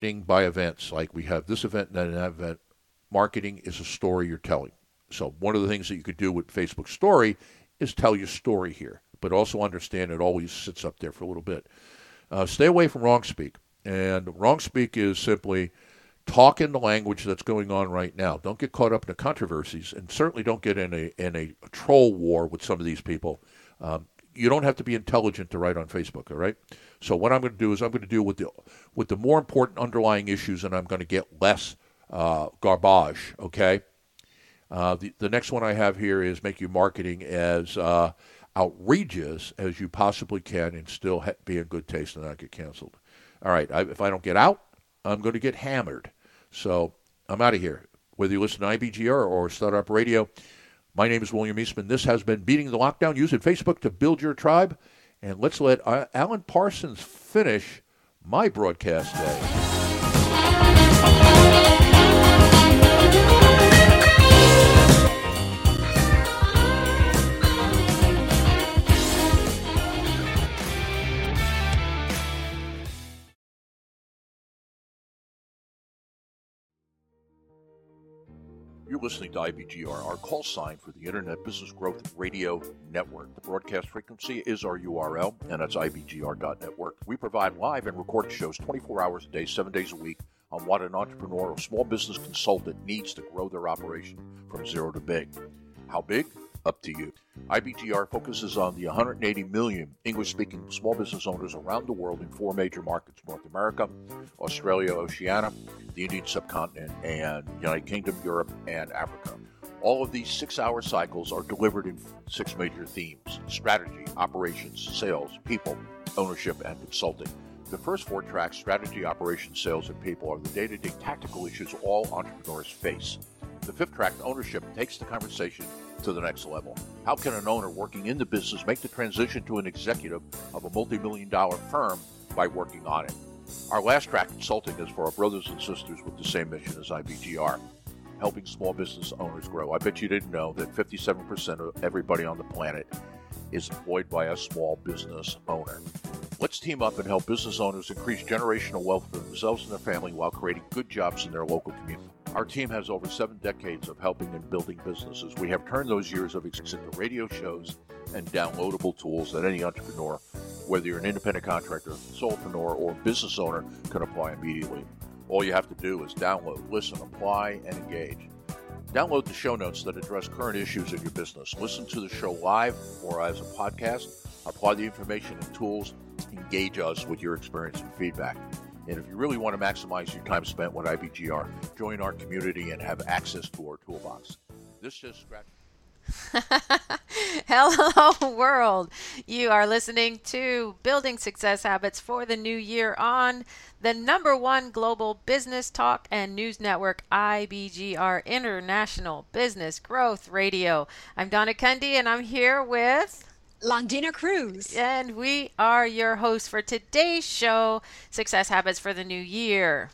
by events. Like we have this event and then that event. Marketing is a story you're telling. So one of the things that you could do with Facebook Story is tell your story here, but also understand it always sits up there for a little bit. Uh, stay away from wrong speak. And wrong speak is simply talk in the language that's going on right now. Don't get caught up in the controversies, and certainly don't get in a in a troll war with some of these people. Um, you don't have to be intelligent to write on Facebook. All right. So what I'm going to do is I'm going to deal with the with the more important underlying issues, and I'm going to get less uh, garbage. Okay. Uh, the the next one I have here is make your marketing as uh, outrageous as you possibly can, and still ha- be in good taste and not get canceled. All right. I, if I don't get out, I'm going to get hammered. So I'm out of here. Whether you listen to IBGR or Startup Radio, my name is William Eastman. This has been Beating the Lockdown. Use it Facebook to build your tribe. And let's let uh, Alan Parsons finish my broadcast day. You're listening to IBGR, our call sign for the Internet Business Growth Radio Network. The broadcast frequency is our URL, and that's IBGR.network. We provide live and recorded shows 24 hours a day, 7 days a week on what an entrepreneur or small business consultant needs to grow their operation from zero to big. How big? Up to you. IBGR focuses on the 180 million English speaking small business owners around the world in four major markets North America, Australia, Oceania, the Indian subcontinent, and United Kingdom, Europe, and Africa. All of these six hour cycles are delivered in six major themes strategy, operations, sales, people, ownership, and consulting. The first four tracks strategy, operations, sales, and people are the day to day tactical issues all entrepreneurs face. The fifth track, ownership, takes the conversation to the next level. How can an owner working in the business make the transition to an executive of a multi million dollar firm by working on it? Our last track consulting is for our brothers and sisters with the same mission as IBGR, helping small business owners grow. I bet you didn't know that 57% of everybody on the planet is employed by a small business owner. Let's team up and help business owners increase generational wealth for themselves and their family while creating good jobs in their local community. Our team has over seven decades of helping and building businesses. We have turned those years of experience into radio shows and downloadable tools that any entrepreneur, whether you're an independent contractor, solopreneur, or business owner, can apply immediately. All you have to do is download, listen, apply, and engage. Download the show notes that address current issues in your business. Listen to the show live or as a podcast. Apply the information and tools. Engage us with your experience and feedback. And if you really want to maximize your time spent with IBGR, join our community and have access to our toolbox. This just scratches. Hello, world. You are listening to Building Success Habits for the New Year on the number one global business talk and news network, IBGR International Business Growth Radio. I'm Donna Kunde, and I'm here with. Londina Cruz. And we are your hosts for today's show, Success Habits for the New Year.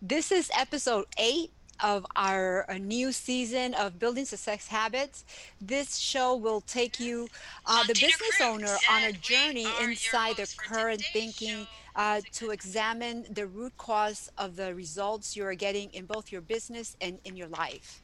This is episode eight of our new season of Building Success Habits. This show will take you, uh, the business owner, on a journey inside the current thinking uh, to examine the root cause of the results you are getting in both your business and in your life.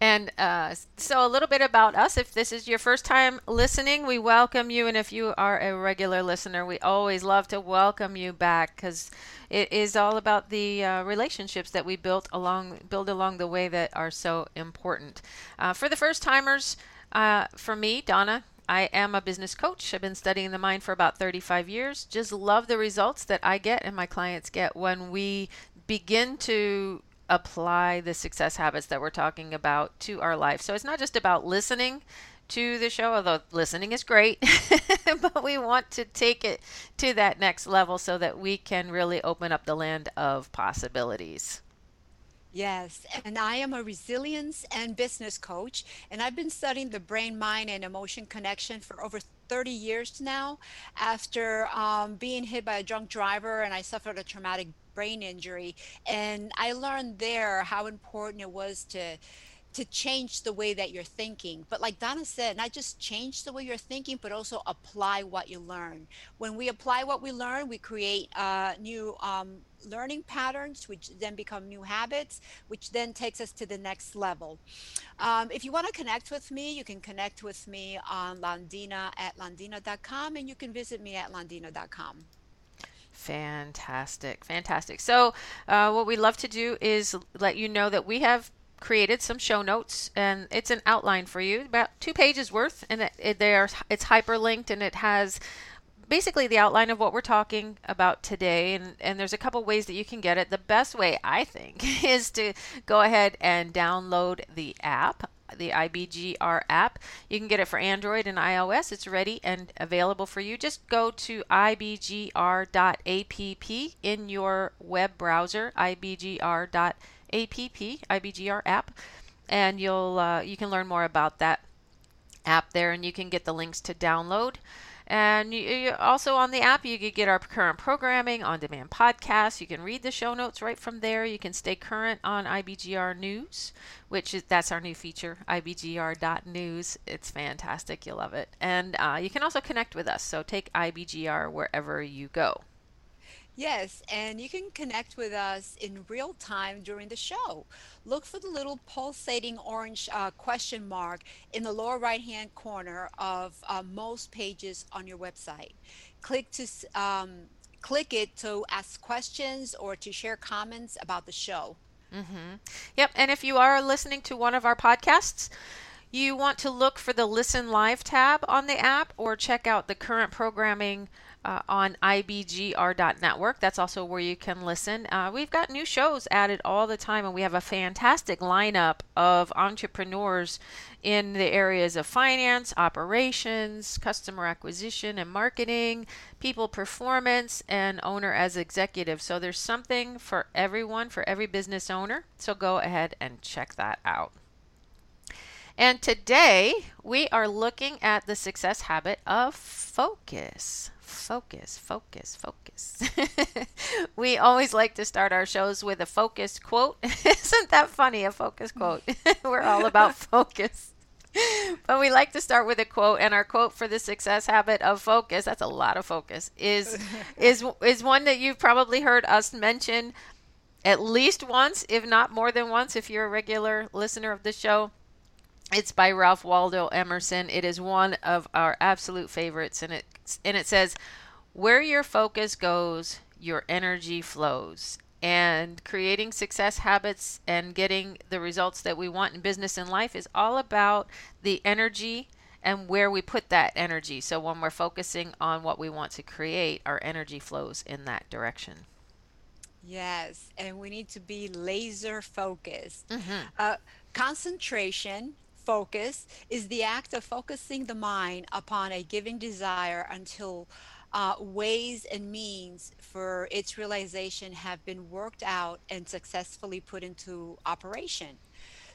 And uh, so, a little bit about us. If this is your first time listening, we welcome you. And if you are a regular listener, we always love to welcome you back because it is all about the uh, relationships that we built along, build along the way that are so important. Uh, for the first timers, uh, for me, Donna, I am a business coach. I've been studying the mind for about 35 years. Just love the results that I get and my clients get when we begin to apply the success habits that we're talking about to our life. So it's not just about listening to the show, although listening is great, but we want to take it to that next level so that we can really open up the land of possibilities. Yes, and I am a resilience and business coach, and I've been studying the brain, mind, and emotion connection for over 30 years now. After um, being hit by a drunk driver, and I suffered a traumatic brain injury, and I learned there how important it was to to change the way that you're thinking. But like Donna said, not just change the way you're thinking, but also apply what you learn. When we apply what we learn, we create uh, new um, learning patterns, which then become new habits, which then takes us to the next level. Um, if you want to connect with me, you can connect with me on Londina at londina.com and you can visit me at londina.com. Fantastic, fantastic. So, uh, what we love to do is let you know that we have created some show notes and it's an outline for you about two pages worth and it, it there it's hyperlinked and it has basically the outline of what we're talking about today and, and there's a couple ways that you can get it the best way i think is to go ahead and download the app the IBGR app. You can get it for Android and iOS. It's ready and available for you. Just go to ibgr.app in your web browser, ibgr.app IBGR app, and you'll uh, you can learn more about that app there, and you can get the links to download. And you, you also on the app, you can get our current programming, on-demand podcasts. You can read the show notes right from there. You can stay current on IBGR News, which is that's our new feature, IBGR.news. It's fantastic. You'll love it. And uh, you can also connect with us. So take IBGR wherever you go. Yes, and you can connect with us in real time during the show. Look for the little pulsating orange uh, question mark in the lower right hand corner of uh, most pages on your website. Click to um, click it to ask questions or to share comments about the show. Mm-hmm. Yep, and if you are listening to one of our podcasts, you want to look for the Listen Live tab on the app or check out the current programming uh, on ibgr.network. That's also where you can listen. Uh, we've got new shows added all the time, and we have a fantastic lineup of entrepreneurs in the areas of finance, operations, customer acquisition and marketing, people performance, and owner as executive. So there's something for everyone, for every business owner. So go ahead and check that out. And today we are looking at the success habit of focus focus, focus, focus. we always like to start our shows with a focus quote. Isn't that funny? A focus quote. We're all about focus. but we like to start with a quote and our quote for the success habit of focus that's a lot of focus is is is one that you've probably heard us mention at least once if not more than once if you're a regular listener of the show it's by Ralph Waldo Emerson. It is one of our absolute favorites, and it and it says, "Where your focus goes, your energy flows." And creating success habits and getting the results that we want in business and life is all about the energy and where we put that energy. So when we're focusing on what we want to create, our energy flows in that direction. Yes, and we need to be laser focused. Mm-hmm. Uh, concentration focus is the act of focusing the mind upon a given desire until uh, ways and means for its realization have been worked out and successfully put into operation.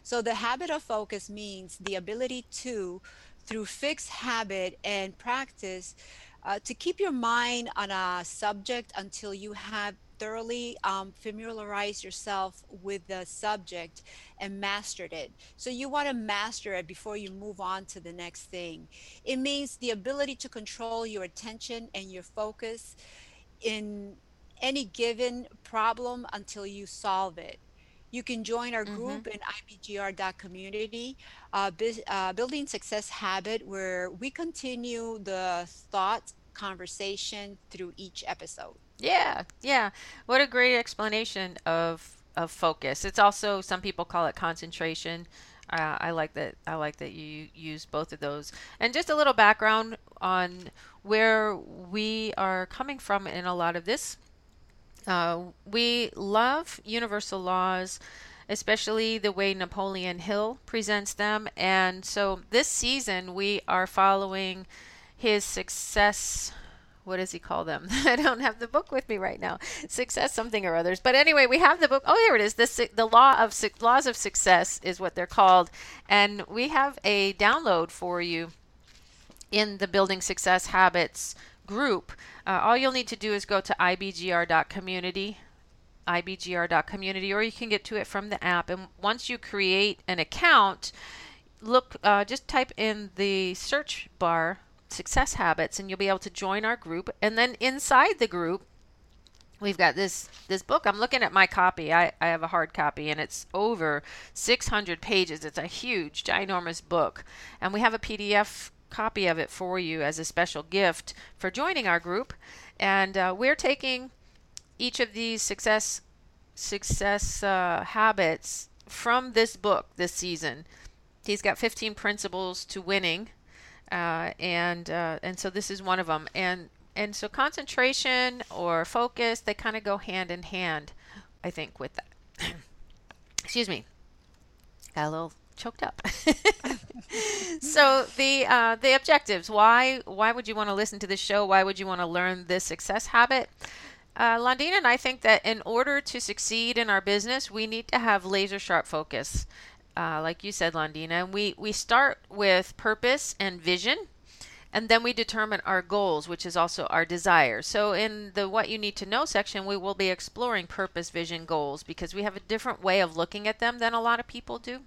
So, the habit of focus means the ability to, through fixed habit and practice, uh, to keep your mind on a subject until you have thoroughly um, familiarized yourself with the subject and mastered it. So you want to master it before you move on to the next thing. It means the ability to control your attention and your focus in any given problem until you solve it. You can join our group mm-hmm. in ibgr.community, uh, uh, Building Success Habit, where we continue the thought conversation through each episode. Yeah, yeah. What a great explanation of of focus. It's also some people call it concentration. Uh, I like that. I like that you use both of those. And just a little background on where we are coming from in a lot of this. Uh, we love universal laws, especially the way Napoleon Hill presents them. And so this season we are following his success what does he call them? I don't have the book with me right now. Success something or others. But anyway, we have the book. Oh, here it is. The the law of laws of success is what they're called, and we have a download for you in the Building Success Habits group. Uh, all you'll need to do is go to ibgr.community ibgr.community, or you can get to it from the app. And once you create an account, look, uh, just type in the search bar success habits, and you'll be able to join our group. And then inside the group, we've got this this book i'm looking at my copy I, I have a hard copy and it's over 600 pages it's a huge ginormous book and we have a pdf copy of it for you as a special gift for joining our group. And uh, we're taking each of these success success uh, habits from this book this season. He's got 15 principles to winning uh, and uh, and so this is one of them. And and so concentration or focus they kind of go hand in hand i think with that. Excuse me. Got a little choked up so the uh, the objectives why why would you want to listen to this show why would you want to learn this success habit uh, Londina and I think that in order to succeed in our business, we need to have laser sharp focus, uh, like you said, Londina. And we, we start with purpose and vision and then we determine our goals, which is also our desire. So, in the What You Need to Know section, we will be exploring purpose, vision, goals because we have a different way of looking at them than a lot of people do.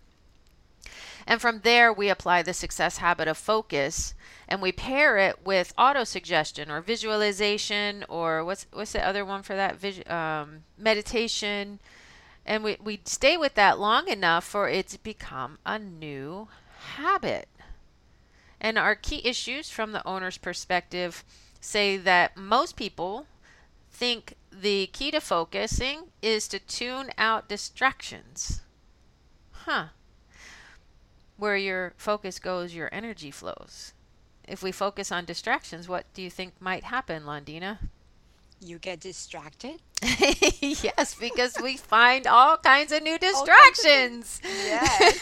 And from there, we apply the success habit of focus and we pair it with auto suggestion or visualization or what's, what's the other one for that? Vis- um, meditation. And we, we stay with that long enough for it to become a new habit. And our key issues from the owner's perspective say that most people think the key to focusing is to tune out distractions. Huh. Where your focus goes, your energy flows. If we focus on distractions, what do you think might happen, Londina? You get distracted? yes, because we find all kinds of new distractions. Yes.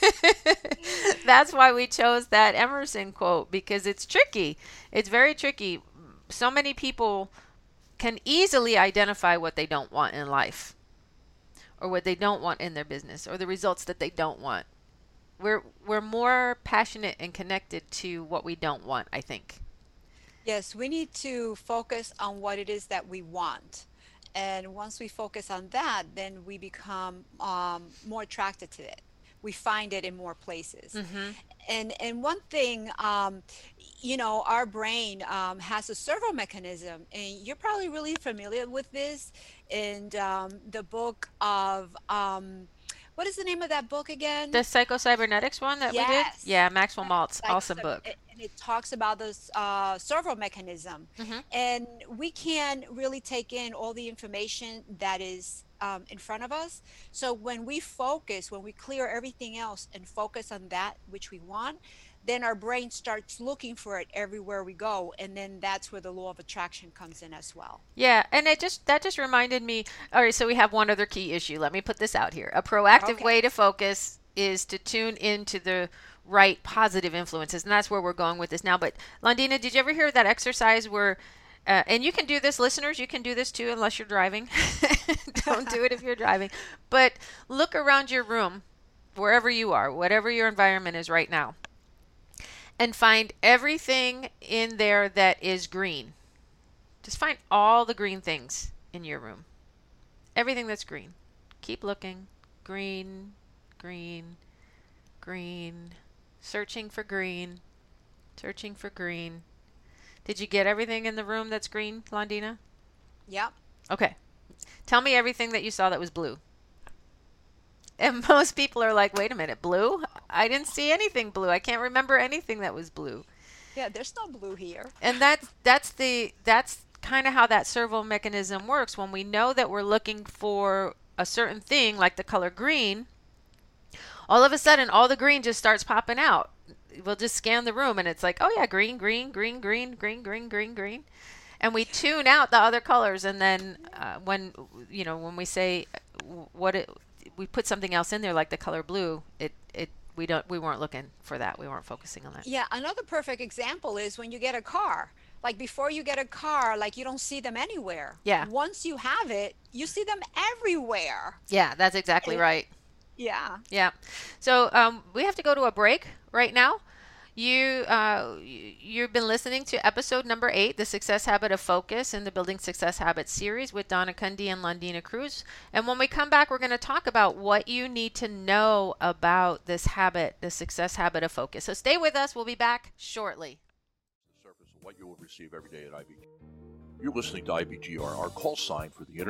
That's why we chose that Emerson quote because it's tricky. It's very tricky. So many people can easily identify what they don't want in life or what they don't want in their business or the results that they don't want. We're we're more passionate and connected to what we don't want, I think. Yes, we need to focus on what it is that we want. And once we focus on that, then we become um, more attracted to it. We find it in more places. Mm-hmm. And and one thing, um, you know, our brain um, has a servo mechanism, and you're probably really familiar with this. In um, the book of um, what is the name of that book again? The psychocybernetics one that we did? Yes. Yeah, Maxwell Maltz. Like, awesome so- book. And it talks about this uh, servo mechanism. Mhm. And we can really take in all the information that is um, in front of us. So when we focus, when we clear everything else and focus on that which we want, then our brain starts looking for it everywhere we go. And then that's where the law of attraction comes in as well. Yeah, and it just that just reminded me. All right, so we have one other key issue. Let me put this out here. A proactive Okay. way to focus is to tune into the right positive influences, and that's where we're going with this now. But Londina, did you ever hear that exercise where? Uh, and you can do this, listeners. You can do this too, unless you're driving. Don't do it if you're driving. But look around your room, wherever you are, whatever your environment is right now, and find everything in there that is green. Just find all the green things in your room. Everything that's green. Keep looking. Green, green, green. Searching for green. Searching for green. Did you get everything in the room that's green, Londina? Yep. Okay. Tell me everything that you saw that was blue. And most people are like, wait a minute, blue? I didn't see anything blue. I can't remember anything that was blue. Yeah, there's no blue here. and that's that's the that's kind of how that servo mechanism works when we know that we're looking for a certain thing like the color green all of a sudden all the green just starts popping out we'll just scan the room and it's like oh yeah green green green green green green green green and we tune out the other colors and then uh, when you know when we say uh, what it we put something else in there like the color blue it it we don't we weren't looking for that we weren't focusing on that Yeah, another perfect example is when you get a car. Like before you get a car, like you don't see them anywhere. Yeah. Once you have it, you see them everywhere. yeah that's exactly right Yeah. Yeah. So um, we have to go to a break right now. You uh, you've been listening to episode number eight, the Success Habit of Focus in the Building Success Habits series with Donna Kunde and Londina Cruz. And when we come back, we're going to talk about what you need to know about this habit, the Success Habit of Focus. So stay with us. We'll be back shortly. The surface of what you will receive every day at IBG. You're listening to IBGR, our call sign for the internet.